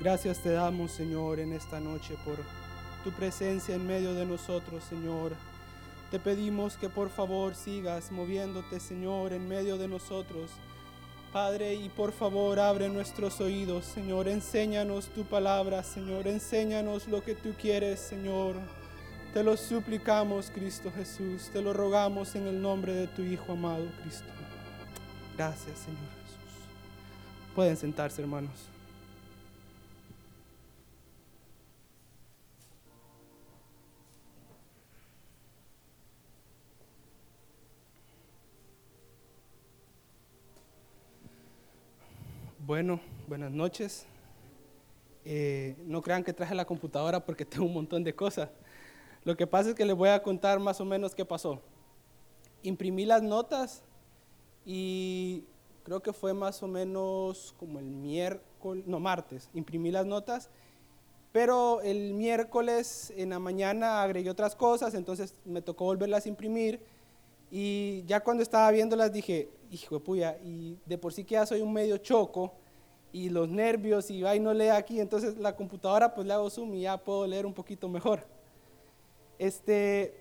Gracias te damos, Señor, en esta noche por tu presencia en medio de nosotros, Señor. Te pedimos que por favor sigas moviéndote, Señor, en medio de nosotros. Padre, y por favor abre nuestros oídos, Señor. Enséñanos tu palabra, Señor. Enséñanos lo que tú quieres, Señor. Te lo suplicamos, Cristo Jesús. Te lo rogamos en el nombre de tu Hijo amado, Cristo. Gracias, Señor Jesús. Pueden sentarse, hermanos. Bueno, buenas noches. Eh, no crean que traje la computadora porque tengo un montón de cosas. Lo que pasa es que les voy a contar más o menos qué pasó. Imprimí las notas y creo que fue más o menos como el miércoles, no, martes, imprimí las notas, pero el miércoles en la mañana agregué otras cosas, entonces me tocó volverlas a imprimir y ya cuando estaba viéndolas dije, hijo de puya, y de por sí que ya soy un medio choco y los nervios y ay no lea aquí, entonces la computadora pues le hago zoom y ya puedo leer un poquito mejor. Este,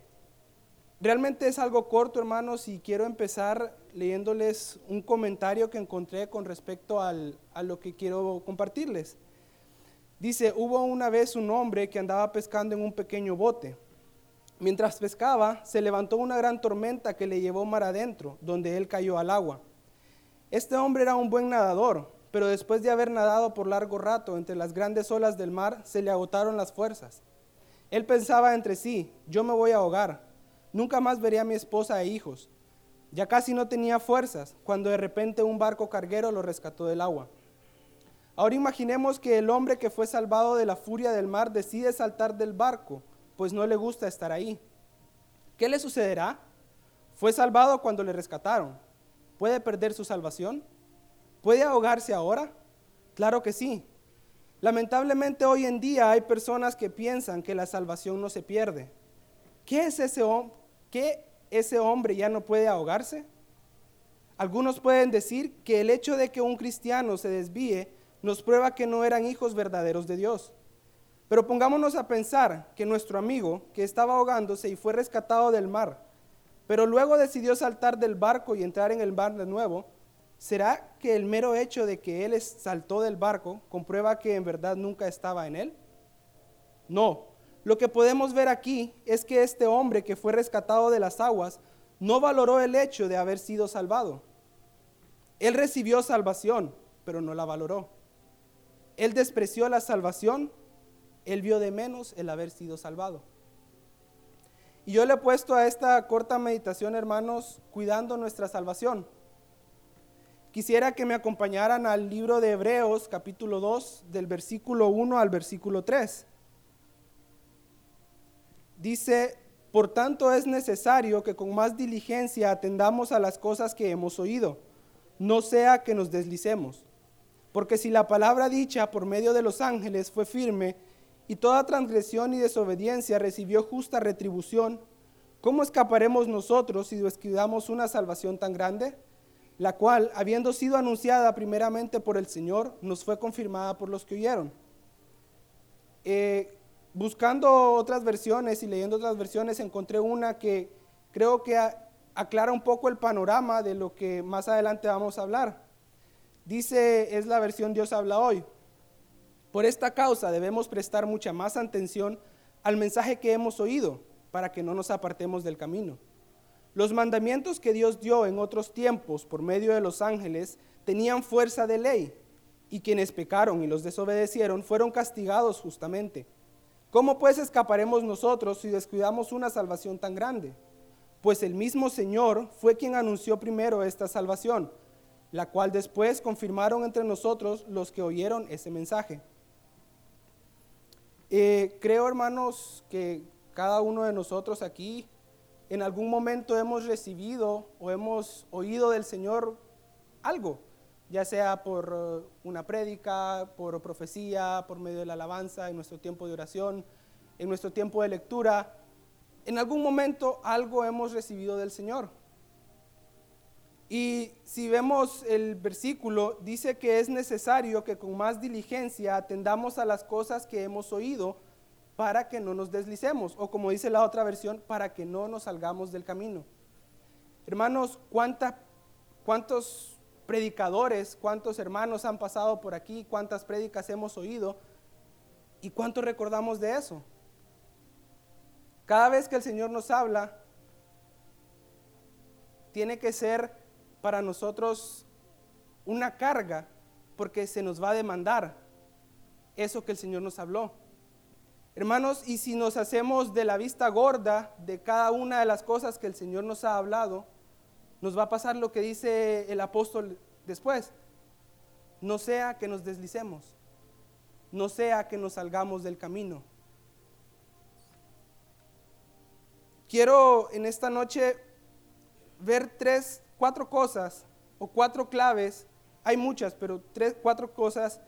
realmente es algo corto, hermanos, y quiero empezar leyéndoles un comentario que encontré con respecto al, a lo que quiero compartirles. Dice, hubo una vez un hombre que andaba pescando en un pequeño bote. Mientras pescaba, se levantó una gran tormenta que le llevó mar adentro, donde él cayó al agua. Este hombre era un buen nadador, pero después de haber nadado por largo rato entre las grandes olas del mar, se le agotaron las fuerzas. Él pensaba entre sí, yo me voy a ahogar, nunca más veré a mi esposa e hijos. Ya casi no tenía fuerzas cuando de repente un barco carguero lo rescató del agua. Ahora imaginemos que el hombre que fue salvado de la furia del mar decide saltar del barco, pues no le gusta estar ahí. ¿Qué le sucederá? Fue salvado cuando le rescataron. ¿Puede perder su salvación? ¿Puede ahogarse ahora? Claro que sí. Lamentablemente hoy en día hay personas que piensan que la salvación no se pierde. ¿Qué es ese, ¿Qué ese hombre ya no puede ahogarse? Algunos pueden decir que el hecho de que un cristiano se desvíe nos prueba que no eran hijos verdaderos de Dios. Pero pongámonos a pensar que nuestro amigo, que estaba ahogándose y fue rescatado del mar, pero luego decidió saltar del barco y entrar en el mar de nuevo, ¿será que el mero hecho de que él saltó del barco comprueba que en verdad nunca estaba en él? No. Lo que podemos ver aquí es que este hombre que fue rescatado de las aguas no valoró el hecho de haber sido salvado. Él recibió salvación, pero no la valoró. Él despreció la salvación, él vio de menos el haber sido salvado. Y yo le he puesto a esta corta meditación, hermanos, cuidando nuestra salvación. Quisiera que me acompañaran al libro de Hebreos capítulo 2 del versículo 1 al versículo 3. Dice, por tanto es necesario que con más diligencia atendamos a las cosas que hemos oído, no sea que nos deslicemos. Porque si la palabra dicha por medio de los ángeles fue firme y toda transgresión y desobediencia recibió justa retribución, ¿cómo escaparemos nosotros si descuidamos una salvación tan grande? La cual, habiendo sido anunciada primeramente por el Señor, nos fue confirmada por los que oyeron. Eh, buscando otras versiones y leyendo otras versiones, encontré una que creo que aclara un poco el panorama de lo que más adelante vamos a hablar. Dice, es la versión Dios habla hoy. Por esta causa debemos prestar mucha más atención al mensaje que hemos oído para que no nos apartemos del camino. Los mandamientos que Dios dio en otros tiempos por medio de los ángeles tenían fuerza de ley, y quienes pecaron y los desobedecieron fueron castigados justamente. ¿Cómo pues escaparemos nosotros si descuidamos una salvación tan grande? Pues el mismo Señor fue quien anunció primero esta salvación, la cual después confirmaron entre nosotros los que oyeron ese mensaje. Eh, creo, hermanos, que cada uno de nosotros aquí en algún momento hemos recibido o hemos oído del Señor algo, ya sea por uh, una prédica, por profecía, por medio de la alabanza, en nuestro tiempo de oración, en nuestro tiempo de lectura. En algún momento algo hemos recibido del Señor. Y si vemos el versículo, dice que es necesario que con más diligencia atendamos a las cosas que hemos oído para que no nos deslicemos, o como dice la otra versión, para que no nos salgamos del camino. Hermanos, ¿cuántos predicadores, cuántos hermanos han pasado por aquí, cuántas prédicas hemos oído y cuánto recordamos de eso? Cada vez que el Señor nos habla, tiene que ser para nosotros una carga porque se nos va a demandar eso que el Señor nos habló. Hermanos, y si nos hacemos de la vista gorda de cada una de las cosas que el Señor nos ha hablado, nos va a pasar lo que dice el apóstol después. No sea que nos deslicemos, no sea que nos salgamos del camino. Quiero en esta noche ver tres cuatro cosas o cuatro claves, hay muchas, pero tres, cuatro cosas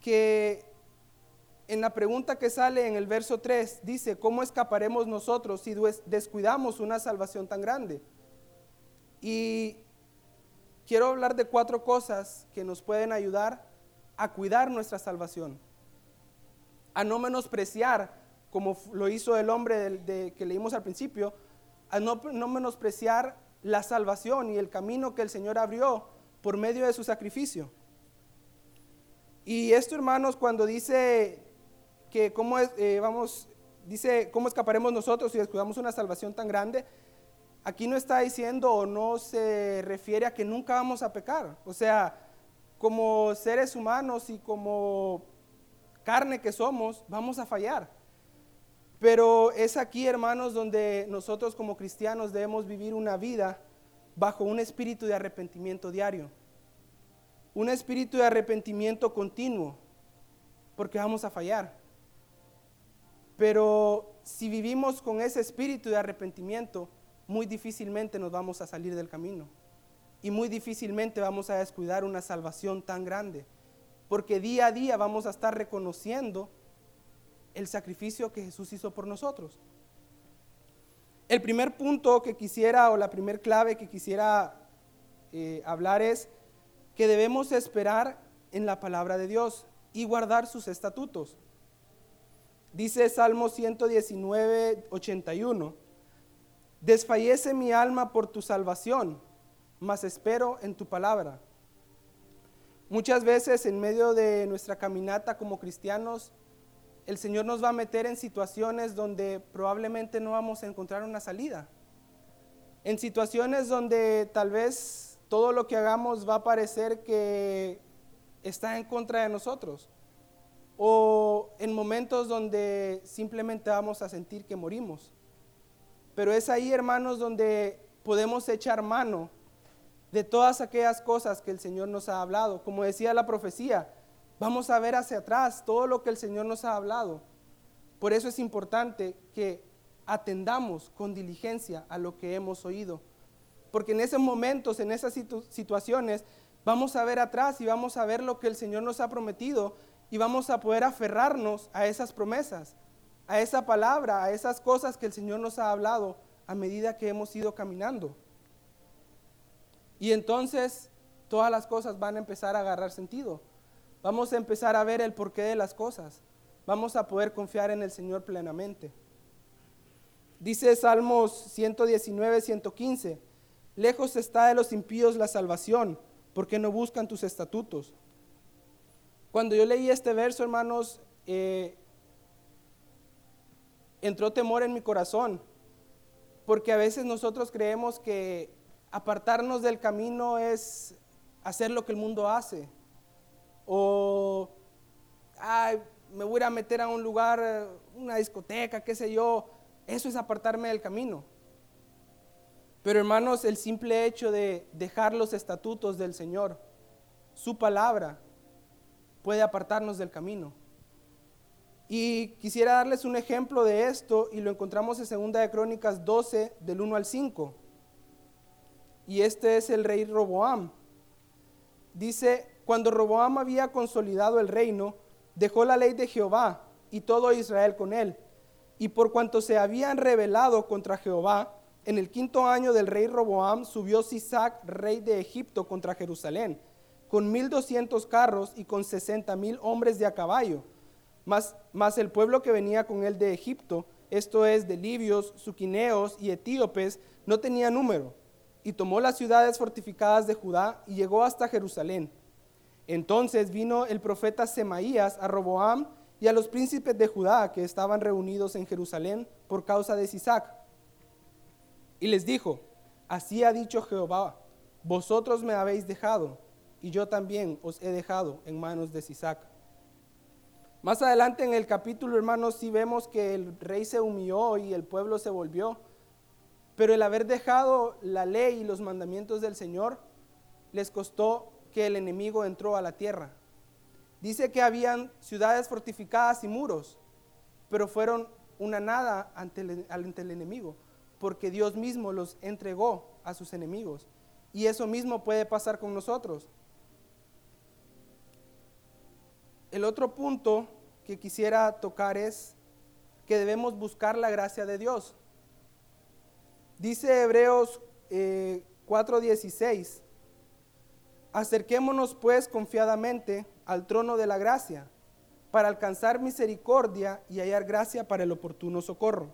que en la pregunta que sale en el verso 3 dice, ¿cómo escaparemos nosotros si descuidamos una salvación tan grande? Y quiero hablar de cuatro cosas que nos pueden ayudar a cuidar nuestra salvación, a no menospreciar, como lo hizo el hombre que leímos al principio, a no menospreciar la salvación y el camino que el Señor abrió por medio de su sacrificio. Y esto, hermanos, cuando dice que cómo es, eh, vamos, dice cómo escaparemos nosotros si descuidamos una salvación tan grande, aquí no está diciendo o no se refiere a que nunca vamos a pecar. O sea, como seres humanos y como carne que somos, vamos a fallar. Pero es aquí, hermanos, donde nosotros como cristianos debemos vivir una vida bajo un espíritu de arrepentimiento diario. Un espíritu de arrepentimiento continuo, porque vamos a fallar. Pero si vivimos con ese espíritu de arrepentimiento, muy difícilmente nos vamos a salir del camino. Y muy difícilmente vamos a descuidar una salvación tan grande. Porque día a día vamos a estar reconociendo el sacrificio que Jesús hizo por nosotros. El primer punto que quisiera, o la primer clave que quisiera eh, hablar es que debemos esperar en la palabra de Dios y guardar sus estatutos. Dice Salmo 119, 81, desfallece mi alma por tu salvación, mas espero en tu palabra. Muchas veces en medio de nuestra caminata como cristianos, el Señor nos va a meter en situaciones donde probablemente no vamos a encontrar una salida. En situaciones donde tal vez todo lo que hagamos va a parecer que está en contra de nosotros. O en momentos donde simplemente vamos a sentir que morimos. Pero es ahí, hermanos, donde podemos echar mano de todas aquellas cosas que el Señor nos ha hablado. Como decía la profecía, Vamos a ver hacia atrás todo lo que el Señor nos ha hablado. Por eso es importante que atendamos con diligencia a lo que hemos oído. Porque en esos momentos, en esas situaciones, vamos a ver atrás y vamos a ver lo que el Señor nos ha prometido y vamos a poder aferrarnos a esas promesas, a esa palabra, a esas cosas que el Señor nos ha hablado a medida que hemos ido caminando. Y entonces todas las cosas van a empezar a agarrar sentido. Vamos a empezar a ver el porqué de las cosas. Vamos a poder confiar en el Señor plenamente. Dice Salmos 119, 115, lejos está de los impíos la salvación, porque no buscan tus estatutos. Cuando yo leí este verso, hermanos, eh, entró temor en mi corazón, porque a veces nosotros creemos que apartarnos del camino es hacer lo que el mundo hace, o ay, me voy a meter a un lugar, una discoteca, qué sé yo, eso es apartarme del camino. Pero hermanos, el simple hecho de dejar los estatutos del Señor, su palabra, puede apartarnos del camino. Y quisiera darles un ejemplo de esto y lo encontramos en Segunda de Crónicas 12 del 1 al 5. Y este es el rey Roboam. Dice, cuando Roboam había consolidado el reino, dejó la ley de Jehová y todo Israel con él. Y por cuanto se habían rebelado contra Jehová, En el quinto año del rey Roboam subió Sisac, rey de Egipto, contra Jerusalén, con mil doscientos carros y con sesenta mil hombres de a caballo. Mas, mas el pueblo que venía con él de Egipto, esto es, de libios, suquineos y etíopes, no tenía número. Y tomó las ciudades fortificadas de Judá y llegó hasta Jerusalén. Entonces vino el profeta Semaías a Roboam y a los príncipes de Judá que estaban reunidos en Jerusalén por causa de Sisac. Y les dijo, así ha dicho Jehová, vosotros me habéis dejado, y yo también os he dejado en manos de Sisac. Más adelante en el capítulo, hermanos, sí vemos que el rey se humilló y el pueblo se volvió. Pero el haber dejado la ley y los mandamientos del Señor les costó que el enemigo entró a la tierra. Dice que habían ciudades fortificadas y muros, pero fueron una nada ante el, ante el enemigo, porque Dios mismo los entregó a sus enemigos. Y eso mismo puede pasar con nosotros. El otro punto que quisiera tocar es que debemos buscar la gracia de Dios. Dice Hebreos 4:16, eh, acerquémonos pues confiadamente al trono de la gracia para alcanzar misericordia y hallar gracia para el oportuno socorro.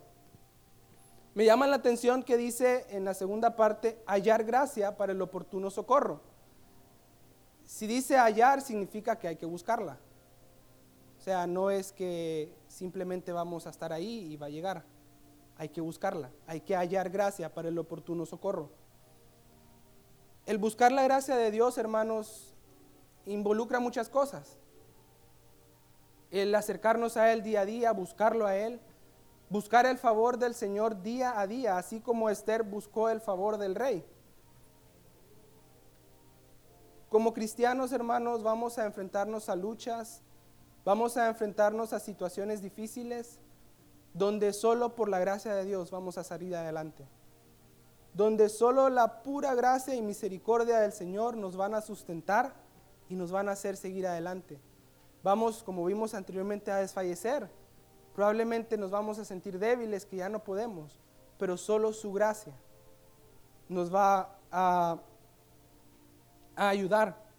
Me llama la atención que dice en la segunda parte, hallar gracia para el oportuno socorro. Si dice hallar, significa que hay que buscarla. O sea, no es que simplemente vamos a estar ahí y va a llegar. Hay que buscarla, hay que hallar gracia para el oportuno socorro. El buscar la gracia de Dios, hermanos, involucra muchas cosas. El acercarnos a Él día a día, buscarlo a Él, buscar el favor del Señor día a día, así como Esther buscó el favor del rey. Como cristianos, hermanos, vamos a enfrentarnos a luchas, Vamos a enfrentarnos a situaciones difíciles donde solo por la gracia de Dios vamos a salir adelante. Donde solo la pura gracia y misericordia del Señor nos van a sustentar y nos van a hacer seguir adelante. Vamos, como vimos anteriormente, a desfallecer. Probablemente nos vamos a sentir débiles, que ya no podemos, pero solo su gracia nos va a, a ayudar.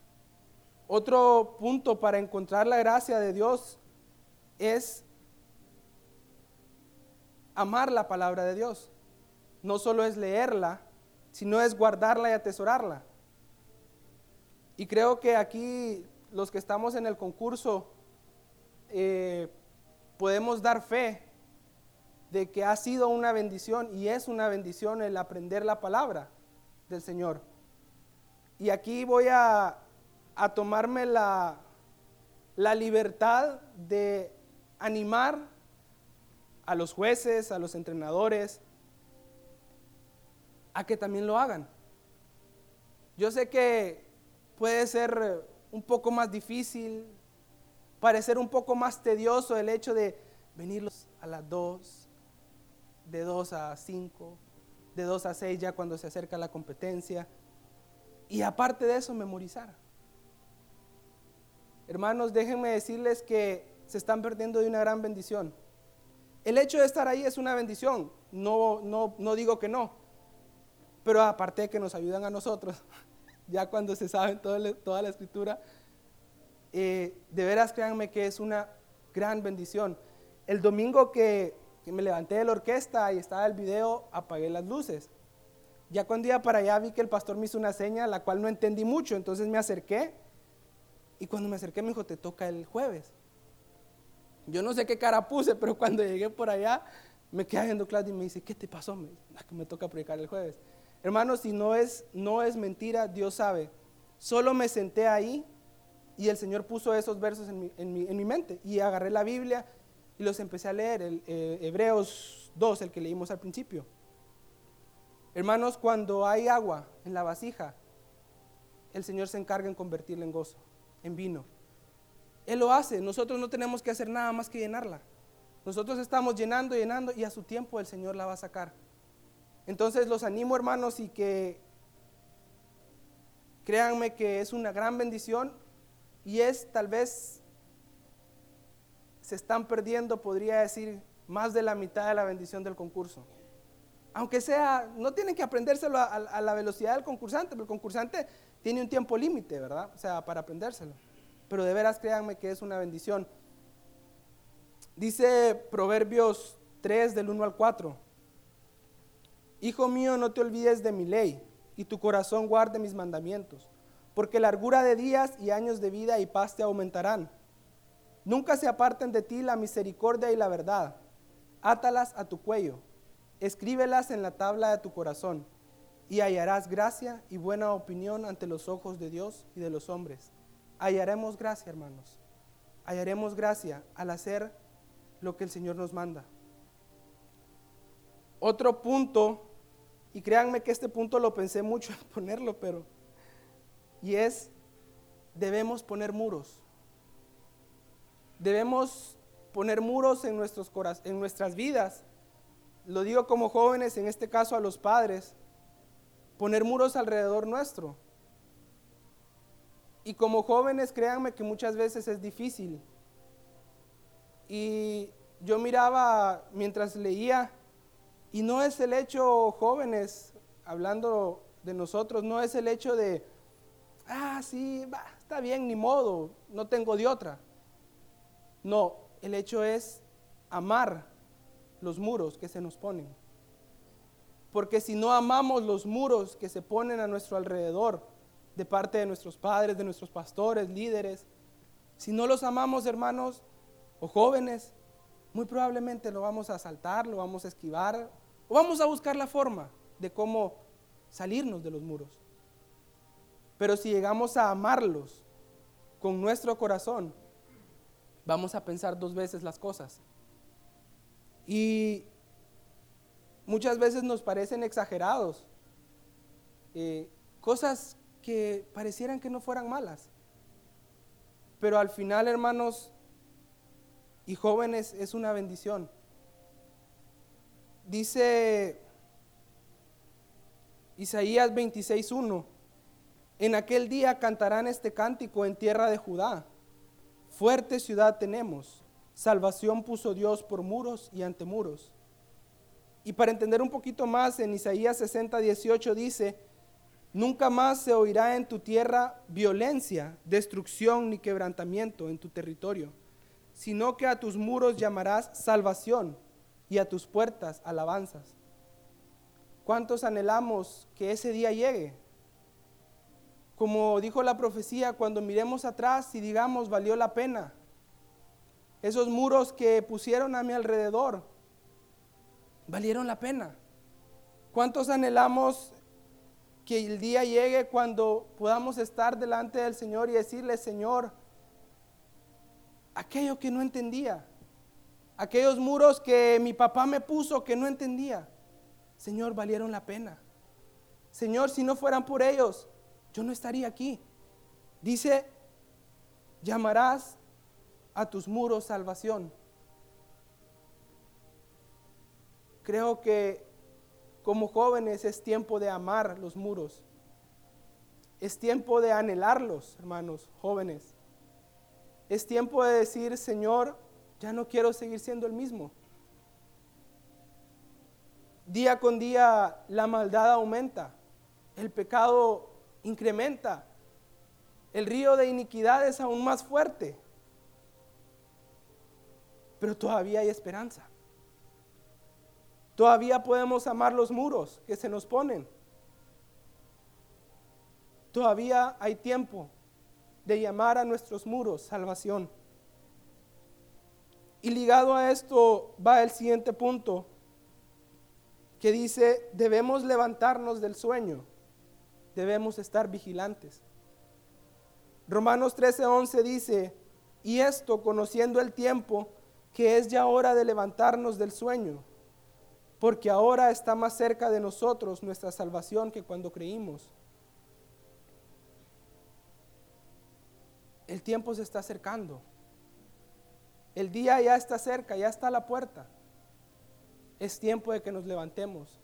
Otro punto para encontrar la gracia de Dios es amar la palabra de Dios. No solo es leerla, sino es guardarla y atesorarla. Y creo que aquí los que estamos en el concurso eh, podemos dar fe de que ha sido una bendición y es una bendición el aprender la palabra del Señor. Y aquí voy a a tomarme la, la libertad de animar a los jueces, a los entrenadores, a que también lo hagan. Yo sé que puede ser un poco más difícil, parecer un poco más tedioso el hecho de venir a las 2, de 2 a 5, de 2 a 6 ya cuando se acerca la competencia, y aparte de eso memorizar. Hermanos, déjenme decirles que se están perdiendo de una gran bendición. El hecho de estar ahí es una bendición, no, no, no digo que no, pero aparte de que nos ayudan a nosotros, ya cuando se sabe toda, la escritura, eh, de veras créanme que es una gran bendición. El domingo que, que, me levanté de la orquesta y estaba el video, apagué las luces. Ya cuando iba para allá vi que el pastor me hizo una seña, la cual no entendí mucho, entonces me acerqué y cuando me acerqué me dijo, te toca el jueves. Yo no sé qué cara puse, pero cuando llegué por allá, me quedé viendo Claudia y me dice, ¿qué te pasó? Me, ah, que me toca predicar el jueves. Hermanos, si no es, no es mentira, Dios sabe. Solo me senté ahí y el Señor puso esos versos en mi, en mi, mente. Y agarré la Biblia y los empecé a leer, eh, Hebreos 2, el que leímos al principio. Hermanos, cuando hay agua en la vasija, el Señor se encarga en convertirla en gozo en vino. Él lo hace, nosotros no tenemos que hacer nada más que llenarla. Nosotros estamos llenando, llenando y a su tiempo el Señor la va a sacar. Entonces los animo hermanos y que créanme que es una gran bendición y es tal vez se están perdiendo, podría decir, más de la mitad de la bendición del concurso. Aunque sea, no tienen que aprendérselo a, la velocidad del concursante, pero el concursante tiene un tiempo límite, ¿verdad? O sea, para aprendérselo. Pero de veras créanme que es una bendición. Dice Proverbios 3 del 1 al 4. Hijo mío, no te olvides de mi ley y tu corazón guarde mis mandamientos, porque largura de días y años de vida y paz te aumentarán. Nunca se aparten de ti la misericordia y la verdad. Átalas a tu cuello, escríbelas en la tabla de tu corazón, y hallarás gracia y buena opinión ante los ojos de Dios y de los hombres. Hallaremos gracia, hermanos. Hallaremos gracia al hacer lo que el Señor nos manda. Otro punto, y créanme que este punto lo pensé mucho en ponerlo, pero, y es, debemos poner muros. Debemos poner muros en, nuestros en nuestras vidas. Lo digo como jóvenes, en este caso a los padres, poner muros alrededor nuestro. Y como jóvenes, créanme que muchas veces es difícil. Y yo miraba mientras leía, y no es el hecho, jóvenes, hablando de nosotros, no es el hecho de, ah, sí, está bien, ni modo, no tengo de otra. No, el hecho es amar los muros que se nos ponen. Porque si no amamos los muros que se ponen a nuestro alrededor, de parte de nuestros padres, de nuestros pastores, líderes, si no los amamos, hermanos o jóvenes, muy probablemente lo vamos a asaltar, lo vamos a esquivar, o vamos a buscar la forma de cómo salirnos de los muros. Pero si llegamos a amarlos con nuestro corazón, vamos a pensar dos veces las cosas. Y muchas veces nos parecen exagerados, eh, cosas que parecieran que no fueran malas. Pero al final, hermanos y jóvenes, es una bendición. Dice Isaías 26.1, en aquel día cantarán este cántico en tierra de Judá. Fuerte ciudad tenemos, salvación puso Dios por muros y ante muros. Y para entender un poquito más, en Isaías 60, 18 dice, nunca más se oirá en tu tierra violencia, destrucción ni quebrantamiento en tu territorio, sino que a tus muros llamarás salvación y a tus puertas alabanzas. ¿Cuántos anhelamos que ese día llegue? Como dijo la profecía, cuando miremos atrás y digamos, valió la pena. Esos muros que pusieron a mi alrededor, valieron la pena. ¿Cuántos anhelamos que el día llegue cuando podamos estar delante del Señor y decirle, Señor, aquello que no entendía, aquellos muros que mi papá me puso que no entendía, Señor, valieron la pena. Señor, si no fueran por ellos, yo no estaría aquí. Dice, llamarás a tus muros salvación. Creo que como jóvenes es tiempo de amar los muros. Es tiempo de anhelarlos, hermanos, jóvenes. Es tiempo de decir, Señor, ya no quiero seguir siendo el mismo. Día con día la maldad aumenta, el pecado incrementa, el río de iniquidad es aún más fuerte, pero todavía hay esperanza. Todavía podemos amar los muros que se nos ponen. Todavía hay tiempo de llamar a nuestros muros salvación. Y ligado a esto va el siguiente punto, que dice, debemos levantarnos del sueño debemos estar vigilantes. Romanos 13:11 dice, y esto conociendo el tiempo, que es ya hora de levantarnos del sueño, porque ahora está más cerca de nosotros nuestra salvación que cuando creímos. El tiempo se está acercando. El día ya está cerca, ya está a la puerta. Es tiempo de que nos levantemos.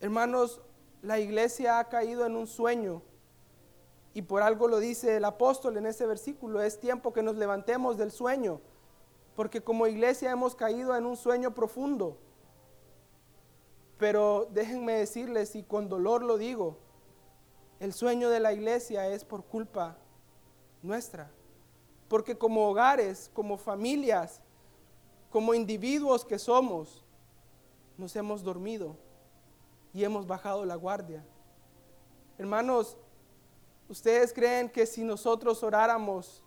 Hermanos, la iglesia ha caído en un sueño y por algo lo dice el apóstol en ese versículo, es tiempo que nos levantemos del sueño, porque como iglesia hemos caído en un sueño profundo, Pero déjenme decirles, y con dolor lo digo, el sueño de la iglesia es por culpa nuestra. Porque como hogares, como familias, como individuos que somos, nos hemos dormido y hemos bajado la guardia. Hermanos, ¿ustedes creen que si nosotros oráramos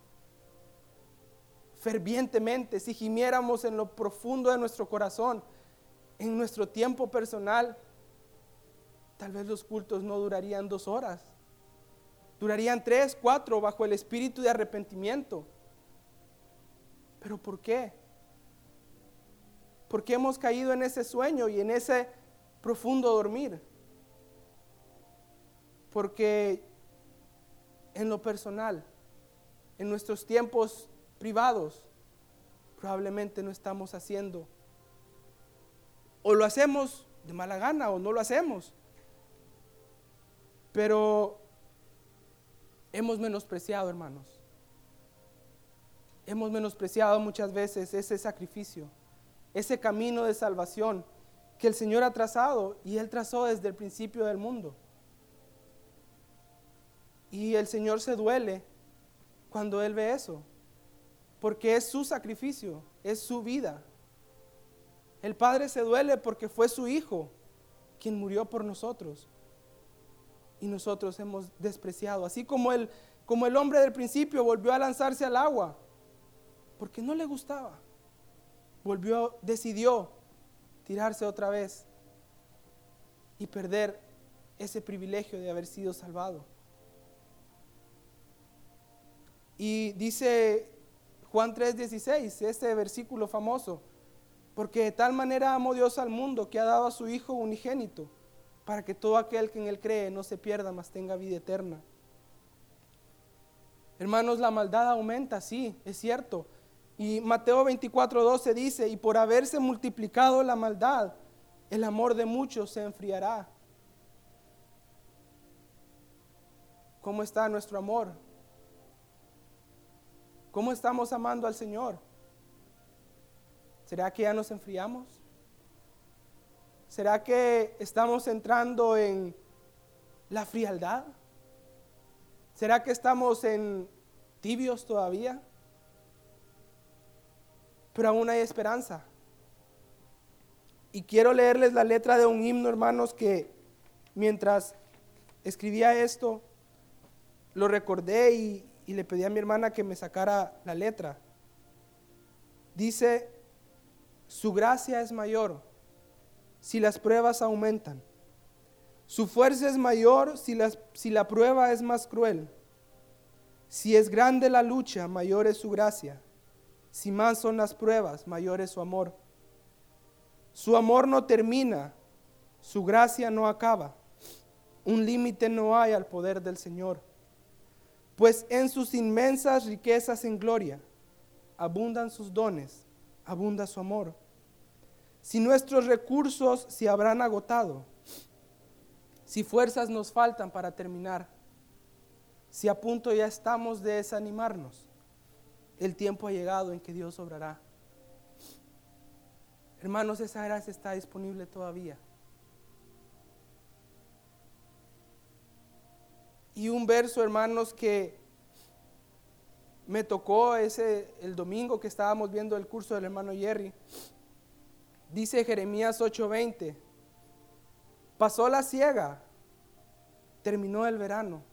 fervientemente, si gimiéramos en lo profundo de nuestro corazón, en nuestro tiempo personal, tal vez los cultos no durarían dos horas, durarían tres, cuatro bajo el espíritu de arrepentimiento. ¿Pero por qué? Porque hemos caído en ese sueño y en ese profundo dormir. Porque en lo personal, en nuestros tiempos privados, probablemente no estamos haciendo. O lo hacemos de mala gana o no lo hacemos. Pero hemos menospreciado, hermanos. Hemos menospreciado muchas veces ese sacrificio, ese camino de salvación que el Señor ha trazado y Él trazó desde el principio del mundo. Y el Señor se duele cuando Él ve eso, porque es su sacrificio, es su vida. El Padre se duele porque fue su Hijo quien murió por nosotros. Y nosotros hemos despreciado, así como el, como el hombre del principio volvió a lanzarse al agua, porque no le gustaba. Volvió, decidió tirarse otra vez y perder ese privilegio de haber sido salvado. Y dice Juan 3:16, este versículo famoso, porque de tal manera amó Dios al mundo que ha dado a su Hijo unigénito, para que todo aquel que en él cree no se pierda, mas tenga vida eterna. Hermanos, la maldad aumenta, sí, es cierto, y Mateo 24, dice, y por haberse multiplicado la maldad, el amor de muchos se enfriará. ¿Cómo está nuestro amor? ¿Cómo estamos amando al Señor? ¿Será que ya nos enfriamos? ¿Será que estamos entrando en la frialdad? ¿Será que estamos en tibios todavía? pero aún hay esperanza. Y quiero leerles la letra de un himno, hermanos, que mientras escribía esto, lo recordé y, y le pedí a mi hermana que me sacara la letra. Dice, su gracia es mayor si las pruebas aumentan. Su fuerza es mayor si, si la prueba es más cruel. Si es grande la lucha, mayor es su gracia. Si más son las pruebas, mayor es su amor. Su amor no termina, su gracia no acaba. Un límite no hay al poder del Señor. Pues en sus inmensas riquezas en gloria abundan sus dones, abunda su amor. Si nuestros recursos se habrán agotado, si fuerzas nos faltan para terminar, si a punto ya estamos de desanimarnos, el tiempo ha llegado en que Dios obrará. Hermanos, esa gracia está disponible todavía. Y un verso, hermanos, que me tocó ese el domingo que estábamos viendo el curso del hermano Jerry. Dice Jeremías 8:20. Pasó la ciega, terminó el verano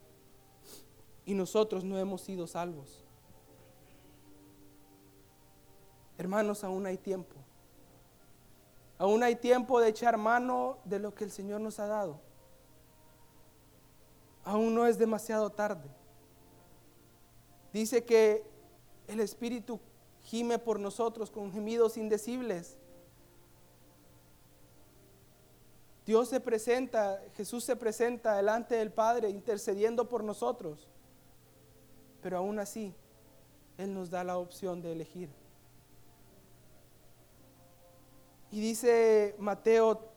y nosotros no hemos sido salvos. Hermanos, aún hay tiempo. Aún hay tiempo de echar mano de lo que el Señor nos ha dado. Aún no es demasiado tarde. Dice que el Espíritu gime por nosotros con gemidos indecibles. Dios se presenta, Jesús se presenta delante del Padre intercediendo por nosotros. Pero aún así, Él nos da la opción de elegir. Y dice Mateo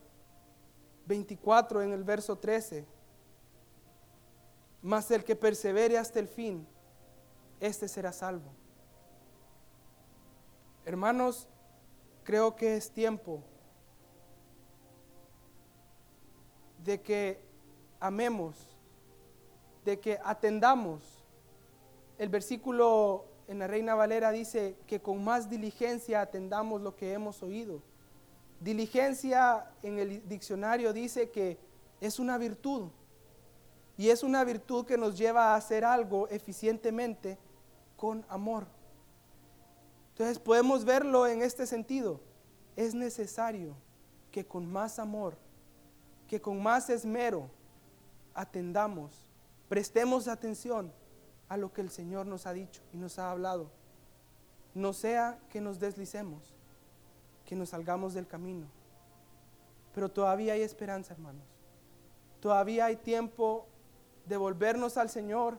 24 en el verso 13, mas el que persevere hasta el fin, este será salvo. Hermanos, creo que es tiempo de que amemos, de que atendamos. El versículo en la Reina Valera dice que con más diligencia atendamos lo que hemos oído. Diligencia en el diccionario dice que es una virtud. Y es una virtud que nos lleva a hacer algo eficientemente con amor. Entonces podemos verlo en este sentido. Es necesario que con más amor, que con más esmero, atendamos, prestemos atención a lo que el Señor nos ha dicho y nos ha hablado. No sea que nos deslicemos, que nos salgamos del camino. Pero todavía hay esperanza, hermanos. Todavía hay tiempo de volvernos al Señor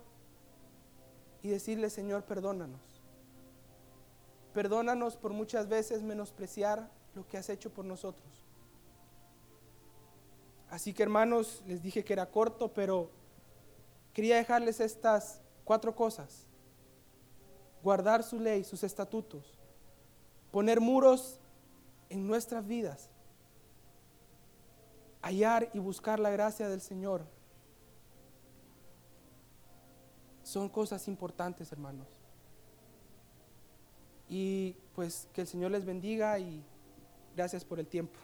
y decirle, Señor, perdónanos. Perdónanos por muchas veces menospreciar lo que has hecho por nosotros. Así que hermanos, les dije que era corto, pero quería dejarles estas cuatro cosas. Guardar su ley, sus estatutos. Poner muros en nuestras vidas. Hallar y buscar la gracia del Señor Son cosas importantes, hermanos. Y pues que el Señor les bendiga y gracias por el tiempo.